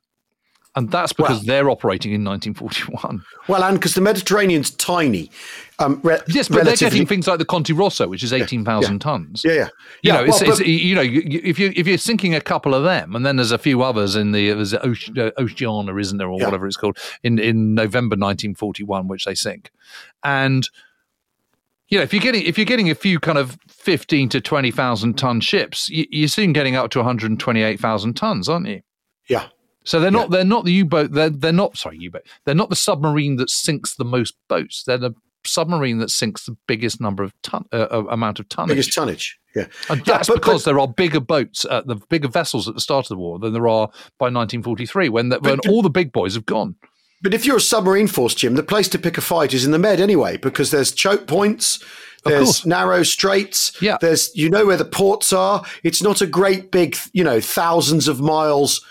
And that's because Well- they're operating in 1941. Well, and because the Mediterranean's tiny, um, re- Yes, but they're getting things like the Conte Rosso, which is 18,000 tons. yeah, yeah, You yeah. know, well, it's, but- you know, you, you- if you if you're sinking a couple of them, and then there's a few others in the there's uh, Oceana, isn't there, or Yeah. whatever it's called, in in November 1941, which they sink, and you know, if you're getting if you're getting a few kind of 15 to 20 thousand ton ships, you, you're soon getting up to 128,000 tons, aren't you? yeah, So they're not they're not the U-boat they're they're not sorry U-boat they're not the submarine that sinks the most boats. They're the submarine that sinks the biggest number of ton uh, uh, amount of tonnage. biggest tonnage. Yeah, And Yeah, that's but- because but- there are bigger boats, at the bigger vessels at the start of the war than there are by 1943, when, the, when all the big boys have gone. But if you're a submarine force, Jim, the place to pick a fight is in the Med anyway, because there's choke points, there's narrow straits, Yeah. there's you know where the ports are. It's not a great big, you know, thousands of miles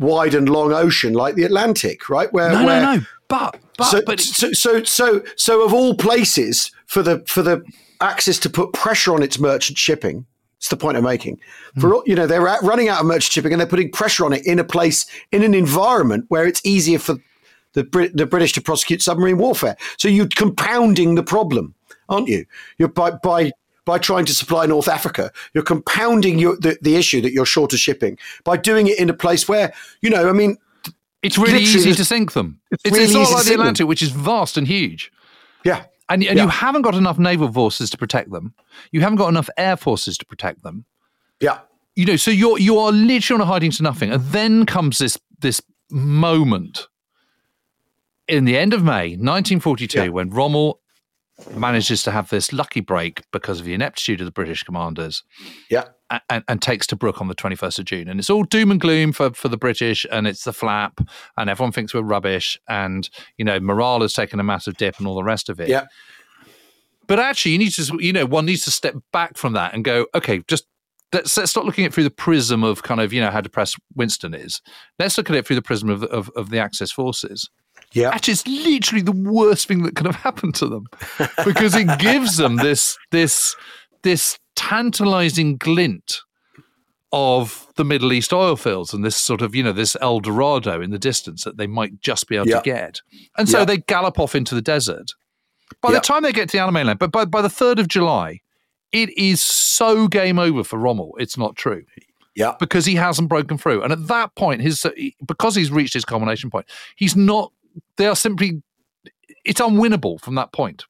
wide and long ocean like the Atlantic, right? Where, No, where, no, no. But, but, so, but so, so, so, so, of all places for the for the Axis to put pressure on its merchant shipping, it's the point I'm making. Hmm. For all- you know, they're running out of merchant shipping and they're putting pressure on it in a place in an environment where it's easier for the Brit- the British to prosecute submarine warfare. So you're compounding the problem, aren't you? You're by by by trying to supply North Africa, you're compounding your, the, the issue that you're short of shipping by doing it in a place where, you know, I mean, it's really literally easy to sink them. It's, really it's not like the sink them. Atlantic, which is vast and huge. yeah, And, and Yeah. you haven't got enough naval forces to protect them. You haven't got enough air forces to protect them. yeah, you know, so you're you are literally on a hiding to nothing, and then comes this this moment in the end of May 1942 Yeah. when Rommel manages to have this lucky break because of the ineptitude of the British commanders yeah. and, and takes Tobruk on the 21st of June. And it's all doom and gloom for, for the British, and it's the flap, and everyone thinks we're rubbish, and, you know, morale has taken a massive dip and all the rest of it. Yeah. But actually, you need to, you know, one needs to step back from that and go, okay, just let's, let's stop looking at it through the prism of kind of, you know, how depressed Winston is. Let's look at it through the prism of, of, of the Axis forces. Yeah. Actually, it's literally the worst thing that could have happened to them because it gives them this, this, this tantalizing glint of the Middle East oil fields and this sort of, you know, this El Dorado in the distance that they might just be able Yeah. to get. And so Yeah. they gallop off into the desert. By Yeah. the time they get to the Alamein land, but by, by the 3rd of July, it is so game over for Rommel. It's not true Yeah. because he hasn't broken through. And at that point, his because he's reached his culmination point, he's not. They are simply. It's unwinnable from that point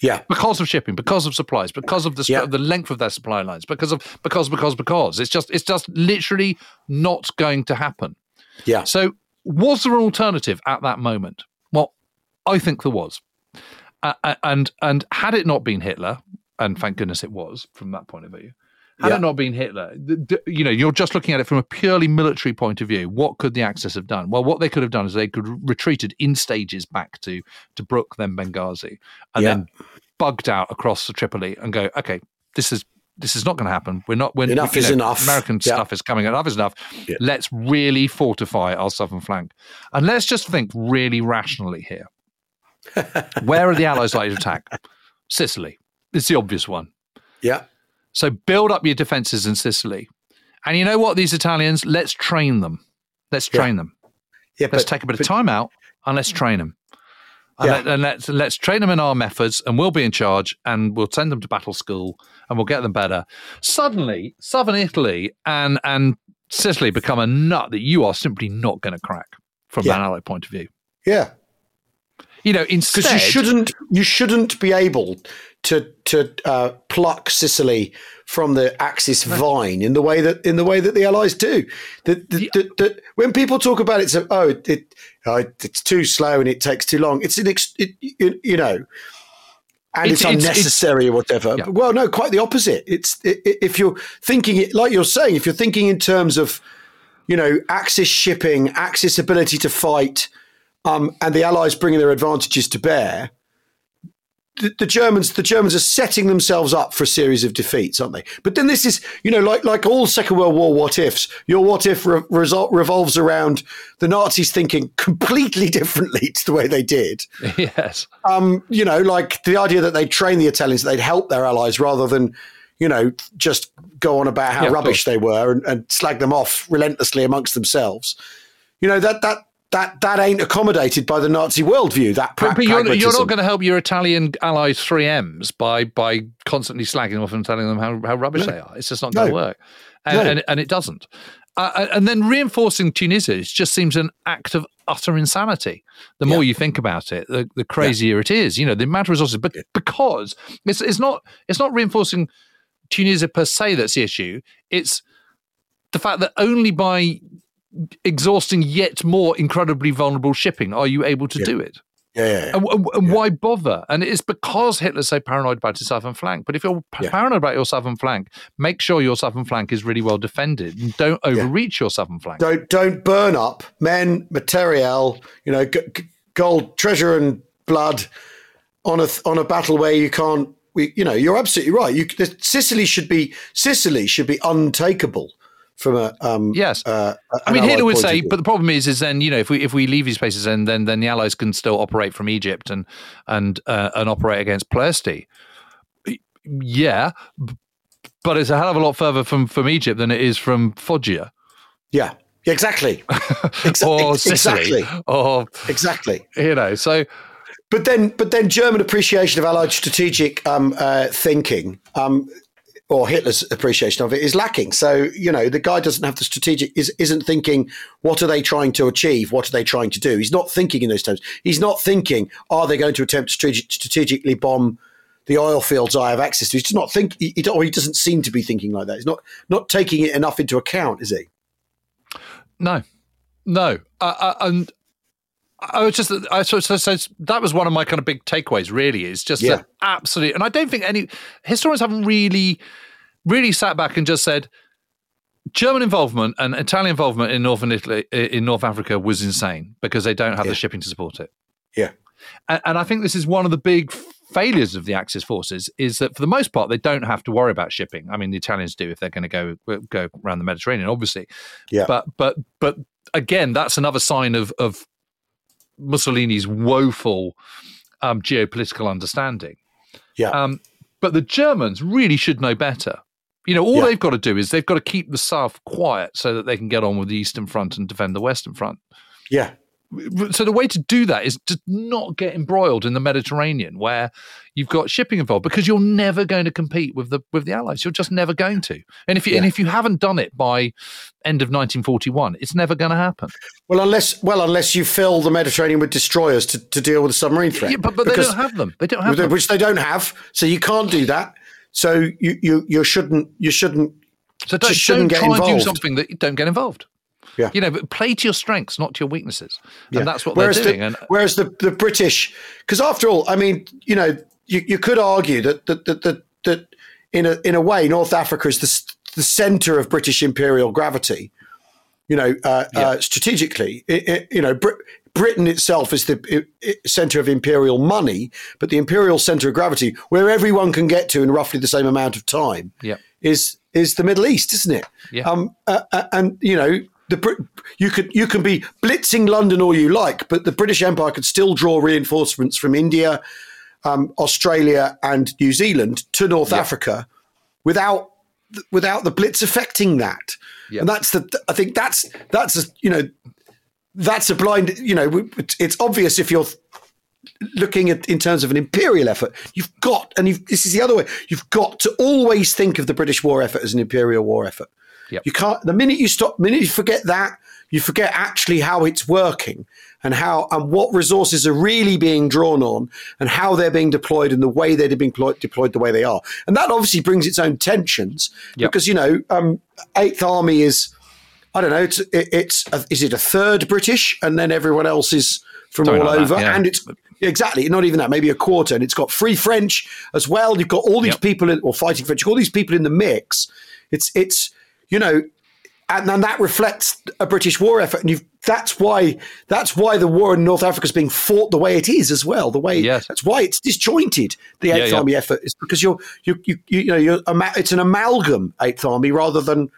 Yeah. because of shipping, because of supplies, because of the Yeah. the length of their supply lines, because of because because because. It's just it's just literally not going to happen. Yeah. So, was there an alternative at that moment? Well, I think there was, uh, and and had it not been Hitler, and thank goodness it was from that point of view. Had Yeah. it not been Hitler, th- th- you know, you're just looking at it from a purely military point of view. What could the Axis have done? Well, what they could have done is they could have retreated in stages back to Tobruk, then Benghazi, and Yeah. then bugged out across the Tripoli and go, okay, this is this is not going to happen. We're not. We're, Enough you is know, enough. American Yeah. stuff is coming. Enough is enough. Yeah. Let's really fortify our southern flank, and let's just think really rationally here. Where are the Allies likely to attack? Sicily. It's the obvious one. Yeah. So build up your defenses in Sicily, and you know what? These Italians, let's train them. Let's Yeah. train them. Yeah. Let's but- take a bit but- of time out and let's train them. And, Yeah. let, and let's let's train them in our methods, and we'll be in charge, and we'll send them to battle school, and we'll get them better. Suddenly, southern Italy and and Sicily become a nut that you are simply not going to crack from Yeah. an allied point of view. Yeah. You know, instead, because you shouldn't you shouldn't be able to to uh, pluck Sicily from the Axis vine in the way that in the way that the Allies do. That that- when people talk about it, so oh, it, oh, it's too slow and it takes too long. It's an ex, it, you, know. And It's- it's, it's- it's- unnecessary or whatever. Yeah. Well, no, quite the opposite. It's if you're thinking it like you're saying, if you're thinking in terms of, you know, Axis shipping, Axis ability to fight, um, and the Allies bringing their advantages to bear, the, the Germans the Germans are setting themselves up for a series of defeats, aren't they? But then this is, you know, like like all Second World War what ifs. Your what if re- result revolves around the Nazis thinking completely differently to the way they did. yes, Um, you know, like the idea that they'd train the Italians, they'd help their allies rather than, you know, just go on about how Yeah, rubbish they were and, and slag them off relentlessly amongst themselves. You know that that that that ain't accommodated by the Nazi worldview. That pra- but, but you're, you're not going to help your Italian allies three M's by by constantly slagging them off and telling them how, how rubbish they are. It's just not going to No. work, and, No. and and it doesn't. Uh, and then reinforcing Tunisia just seems an act of utter insanity. The more you think about it, the, the crazier it is. You know, the amount of resources, but because it's it's not it's not reinforcing Tunisia per se that's the issue. It's the fact that only by exhausting yet more incredibly vulnerable shipping are you able to Yeah. do it. Yeah, yeah, yeah. And, and- and why bother? And it's because Hitler's so paranoid about his southern flank. But if you're pa- Yeah. paranoid about your southern flank, make sure your southern flank is really well defended and don't overreach your southern flank. Don't don't burn up men, material, you know, g- g- gold, treasure, and blood on a th- on a battle where you can't. We, you know, you're absolutely right. You, the, Sicily should be Sicily should be untakeable from a. Um, Yes. Uh, I mean, Hitler would say, but the problem is, is then you know, if we if we leave these places, and then then the Allies can still operate from Egypt and and uh, and operate against Ploesti. Yeah, but it's a hell of a lot further from from Egypt than it is from Foggia yeah, exactly, Exa- or Sicily exactly, or exactly. you know. So But then, but then, German appreciation of Allied strategic um, uh, thinking, um, or Hitler's appreciation of it, is lacking. So you know, the guy doesn't have the strategic is isn't thinking what are they trying to achieve, what are they trying to do. He's not thinking in those terms. He's not thinking are they going to attempt to strate- strategically bomb the oil fields I have access to. He's just not think, he, he- or he doesn't seem to be thinking like that. He's not not taking it enough into account, is he? No, no, uh, uh, and I was just, I so, so, so that was one of my kind of big takeaways. Really, is just Yeah. that absolutely, and I don't think any historians haven't really, really sat back and just said German involvement and Italian involvement in northern Italy, in North Africa, was insane because they don't have Yeah. the shipping to support it. Yeah. And, and I think this is one of the big failures of the Axis forces is that for the most part they don't have to worry about shipping. I mean, the Italians do if they're going to go go around the Mediterranean, obviously. Yeah. But but but again, that's another sign of of Mussolini's woeful um, geopolitical understanding. Yeah. Um, but the Germans really should know better. You know, all Yeah. they've got to do is they've got to keep the south quiet so that they can get on with the eastern front and defend the western front. Yeah, So the way to do that is to not get embroiled in the Mediterranean, where you've got shipping involved, because you're never going to compete with the with the Allies. You're just never going to. And if you and if you haven't done it by end of 1941, it's never going to happen. well, unless well, unless you fill the Mediterranean with destroyers to, to deal with the submarine threat. Yeah, but but they don't have them. They don't have them. which they don't have. So you can't do that. So you you you shouldn't you shouldn't. So don't, don't get try and do something that you don't get involved. Yeah. You know, but play to your strengths, not to your weaknesses. Yeah. And that's what whereas they're doing. The, and whereas the the British, because after all, I mean, you know, you, you could argue that that that that, that in a in a way, North Africa is the the center of British imperial gravity. You know, uh, uh, strategically, it, it, you know, Brit- Britain itself is the center of imperial money, but the imperial center of gravity, where everyone can get to in roughly the same amount of time, Yep. is is the Middle East, isn't it? Yeah. Um, uh, uh, and you know, the you could you can be blitzing London all you like, but the British Empire could still draw reinforcements from India, um, Australia, and New Zealand to North Africa without without the blitz affecting that. Yeah. And that's the I think that's that's a, you know that's a blind you know it's obvious if you're looking at in terms of an imperial effort you've got and you've, this is the other way you've got to always think of the british war effort as an imperial war effort Yep. you can't the minute you stop the minute you forget that you forget actually how it's working and how and what resources are really being drawn on and how they're being deployed and the way they're being deployed, deployed the way they are and that obviously brings its own tensions Yep. because you know um, eighth army is I don't know. It's it, it's a, is it a third British, and then everyone else is from Something all like that, over, yeah. and it's exactly not even that, maybe a quarter, and it's got free French as well. You've got all these Yep. people in, or fighting French, all these people in the mix. It's it's you know, and then that reflects a British war effort, and you've that's why that's why the war in North Africa is being fought the way it is as well. The way Yes. that's why it's disjointed. The Eighth yeah. Army effort is because you're you you you, you know you're it's an amalgam Eighth Army rather than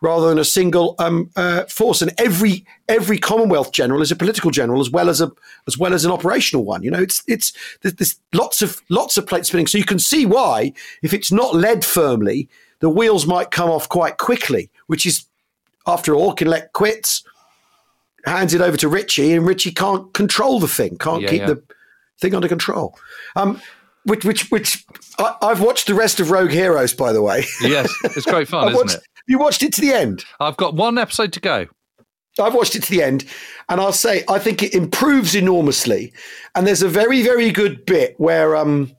rather than a single um, uh, force. And every every Commonwealth general is a political general as well as a as well as an operational one. You know, it's it's there's, there's lots of lots of plate spinning. So you can see why, if it's not led firmly, the wheels might come off quite quickly. Which is, after all, Kinlek quits, hands it over to Ritchie, and Ritchie can't control the thing, can't Yeah, keep yeah. the thing under control. Um, which which which I, I've watched the rest of Rogue Heroes, by the way. yes, it's great fun, isn't watched, it? You watched it to the end. I've got one episode to go. I've watched it to the end, and I'll say I think it improves enormously. And there's a very, very good bit where, um,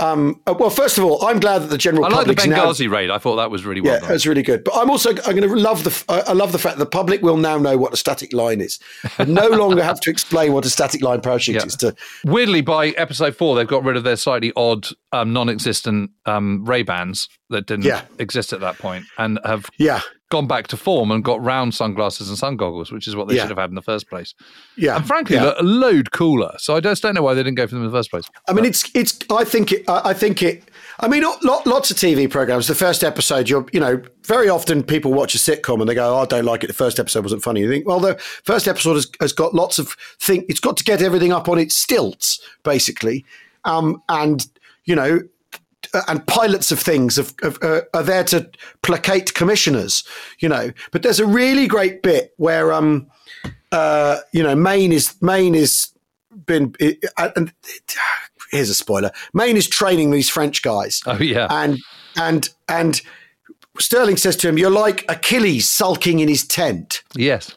um, uh, well, first of all, I'm glad that the general public. I like the public's now. Benghazi raid. I thought that was really well Yeah, done. that's really good. But I'm also I'm going to love the I I love the fact that the public will now know what a static line is, and no longer have to explain what a static line parachute Yeah. is. To Weirdly, by episode four, they've got rid of their slightly odd, um, non-existent um, Ray Bans that didn't Yeah. exist at that point, and have yeah, gone back to form and got round sunglasses and sun goggles, which is what they Yeah. should have had in the first place. yeah, And frankly, yeah. a load cooler. So I just don't know why they didn't go for them in the first place. I mean, it's it's. I think it. I I think it. I mean, lots of TV programs. The first episode, you're, you know, very often people watch a sitcom and they go, oh, "I don't like it. The first episode wasn't funny." You think, well, the first episode has, has got lots of thing. It's got to get everything up on its stilts, basically, um, and you know, and pilots of things have, have, uh, are there to placate commissioners, you know. But there's a really great bit where, um, uh, you know, Mayne is Mayne is been it, and here's a spoiler. Mayne is training these French guys, Oh yeah, and and and Stirling says to him, "You're like Achilles sulking in his tent." yes,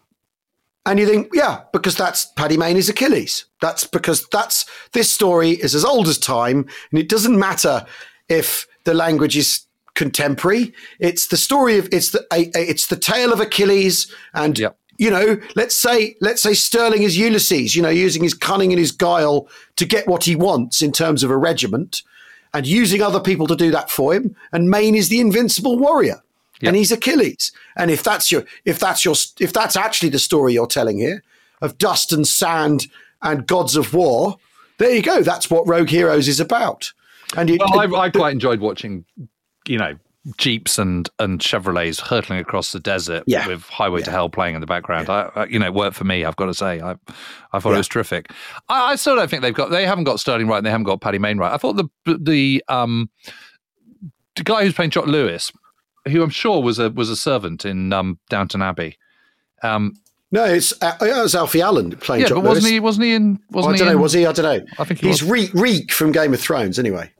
And you think, yeah, because that's Paddy Mayne is Achilles. That's because that's this story is as old as time, and it doesn't matter if the language is contemporary. It's the story of it's the it's the tale of Achilles, and Yep. you know, let's say let's say Stirling is Ulysses. You know, using his cunning and his guile to get what he wants in terms of a regiment, and using other people to do that for him. And Mayne is the invincible warrior and he's Achilles. And if that's your, if that's your, if that's actually the story you're telling here of dust and sand and gods of war, there you go. That's what Rogue Heroes is about. And you, well, I, I quite enjoyed watching, you know, jeeps and and Chevrolets hurtling across the desert Yeah. with Highway to Hell playing in the background. I, I, you know, it worked for me. I've got to say, I I thought it was terrific. I, I still don't think they've got they haven't got Stirling right and they haven't got Paddy Mayne right. I thought the the um the guy who's playing Jock Lewis, who I'm sure was a was a servant in um Downton Abbey. Um, no, it's uh, it was Alfie Allen playing. yeah, Jock but wasn't Lewis. he? Wasn't he in? Wasn't I don't know. in- Was he? I don't know. I think he he's was. Reek, Reek from Game of Thrones. Anyway,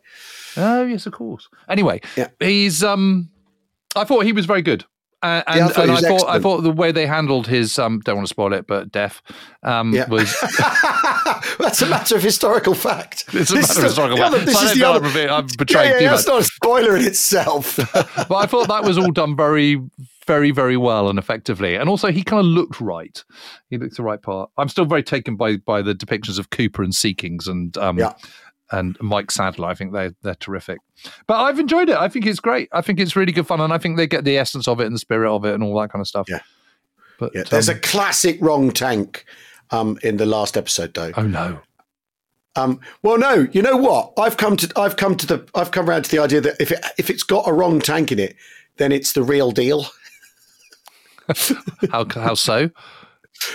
Oh yes, of course. Anyway, Yeah. he's um, I thought he was very good, uh, and Yeah, I thought and I thought I thought the way they handled his um, don't want to spoil it, but death um Yeah. was that's a matter of historical fact. it's a This matter is of historical other- fact. This So is the other. I'm, I'm betraying yeah, too that's much, not a spoiler in itself. but I thought that was all done very, very, very well and effectively, and also he kind of looked right. He looked the right part. I'm still very taken by by the depictions of Cooper and Seekings and um, Yeah. And Mike Sadler. I think they're they're terrific. But I've enjoyed it. I think it's great. I think it's really good fun, and I think they get the essence of it and the spirit of it and all that kind of stuff. Yeah. But Yeah, there's um, a classic wrong tank um, in the last episode, though. Oh no. Um, well, no, you know what? I've come to I've come to the I've come around to the idea that if it if it's got a wrong tank in it, then it's the real deal. How how so?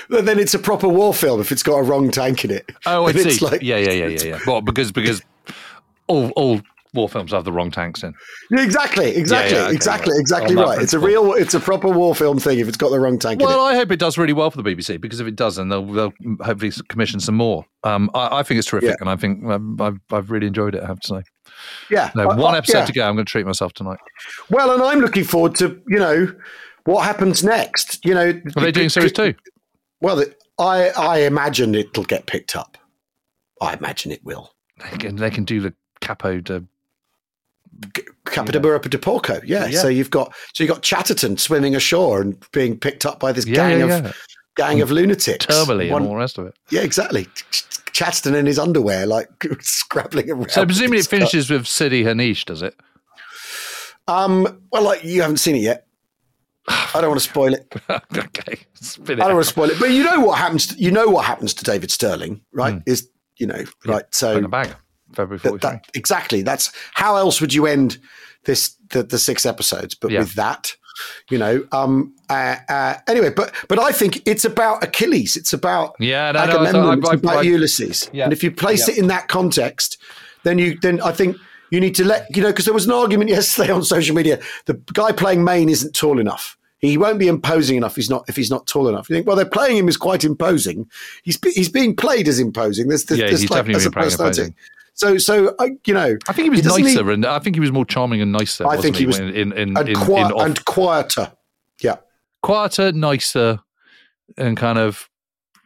Then it's a proper war film if it's got a wrong tank in it. Oh, I And see. it's like- yeah, yeah, yeah, yeah, yeah. Well, because because all all war films have the wrong tanks in. Yeah, exactly, exactly, okay, exactly, right. exactly right. It's a real, it's a proper war film thing if it's got the wrong tank in Well. I hope it does really well for the BBC because if it doesn't, they'll, they'll hopefully commission some more. Um, I, I think it's terrific, Yeah. and I think um, I've, I've really enjoyed it. I have to say. Yeah, No, I- one I- episode yeah. to go. I'm going to treat myself tonight. Well, and I'm looking forward to you know what happens next. You know, Are they doing series two? Well, I I imagine it'll get picked up. I imagine it will. They can, they can do the capo Capita Burpa de Porco, yeah. Yeah. So you've got so you have got Chatterton swimming ashore and being picked up by this yeah, gang yeah, of gang of lunatics. Turbally One- and all the rest of it. yeah, exactly. Chatterton in his underwear, like scrabbling around. So presumably it finishes with Sidi Hanish, does it? Um, well, like you haven't seen it yet. I don't want to spoil it. okay, spin it. I don't out. want to spoil it. But you know what happens. To, you know what happens to David Stirling, right? Hmm. Is you know right. So in a bag. February that, that exactly. That's how else would you end this the, the six episodes? But Yeah. with that, you know. Um. Uh, uh, anyway, but but I think it's about Achilles. It's about Yeah, no, no, I Agamemnon. it's I- I- about I- Ulysses. Yeah. And if you place Yeah. it in that context, then you then I think you need to let you know because there was an argument yesterday on social media. The guy playing Mayne isn't tall enough. He won't be imposing enough. He's not if he's not tall enough. You think, well, they're playing him as quite imposing. He's he's being played as imposing. There's, there's, Yeah, there's he's like, definitely being imposing. So so I, you know, I think he was nicer, need- and I think he was more charming and nicer. I think he was- when- in in, and, in, qui- in off- and quieter. Yeah, quieter, nicer, and kind of.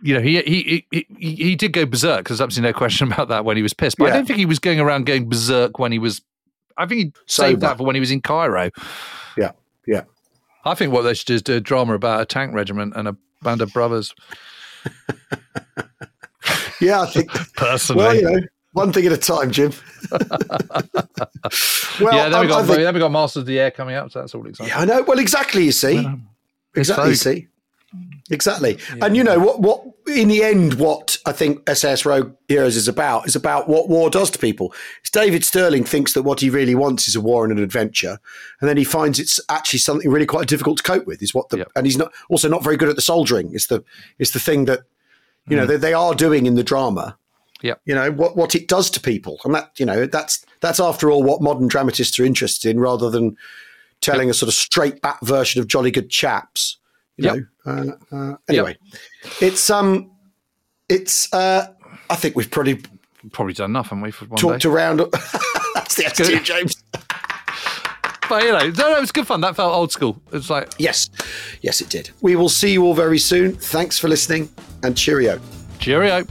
You know, he he he he, he did go berserk. There's absolutely no question about that when he was pissed. But I don't think he was going around going berserk when he was. I think he saved Sober. that for when he was in Cairo. yeah, yeah. I think what they should do is do a drama about a tank regiment and a band of brothers. Yeah, I think. Personally, well, you know, one thing at a time, Jim. well, yeah. Then we I- I got think- then we got Masters of the Air coming up, so that's all exciting. Yeah, I know. Well, exactly. You see, exactly. You see, exactly. And you know what? What in the end, what I think SAS Rogue Heroes is about is about what war does to people. It's David Stirling thinks that what he really wants is a war and an adventure, and then he finds it's actually something really quite difficult to cope with. Is what the Yep. and he's not also not very good at the soldiering. It's the it's the thing that you Mm. know they, they are doing in the drama. Yep. You know what what it does to people, and that you know that's that's after all what modern dramatists are interested in, rather than telling a sort of straight back version of Jolly Good Chaps. You Yep. know. Uh, uh, anyway, it's um, it's uh, I think we've probably Probably done enough, haven't we, for one talked day? around. that's the attitude, James. But you know, no, no, it was good fun. That felt old school. It's like Yes, yes, it did. We will see you all very soon. Thanks for listening, and cheerio. cheerio.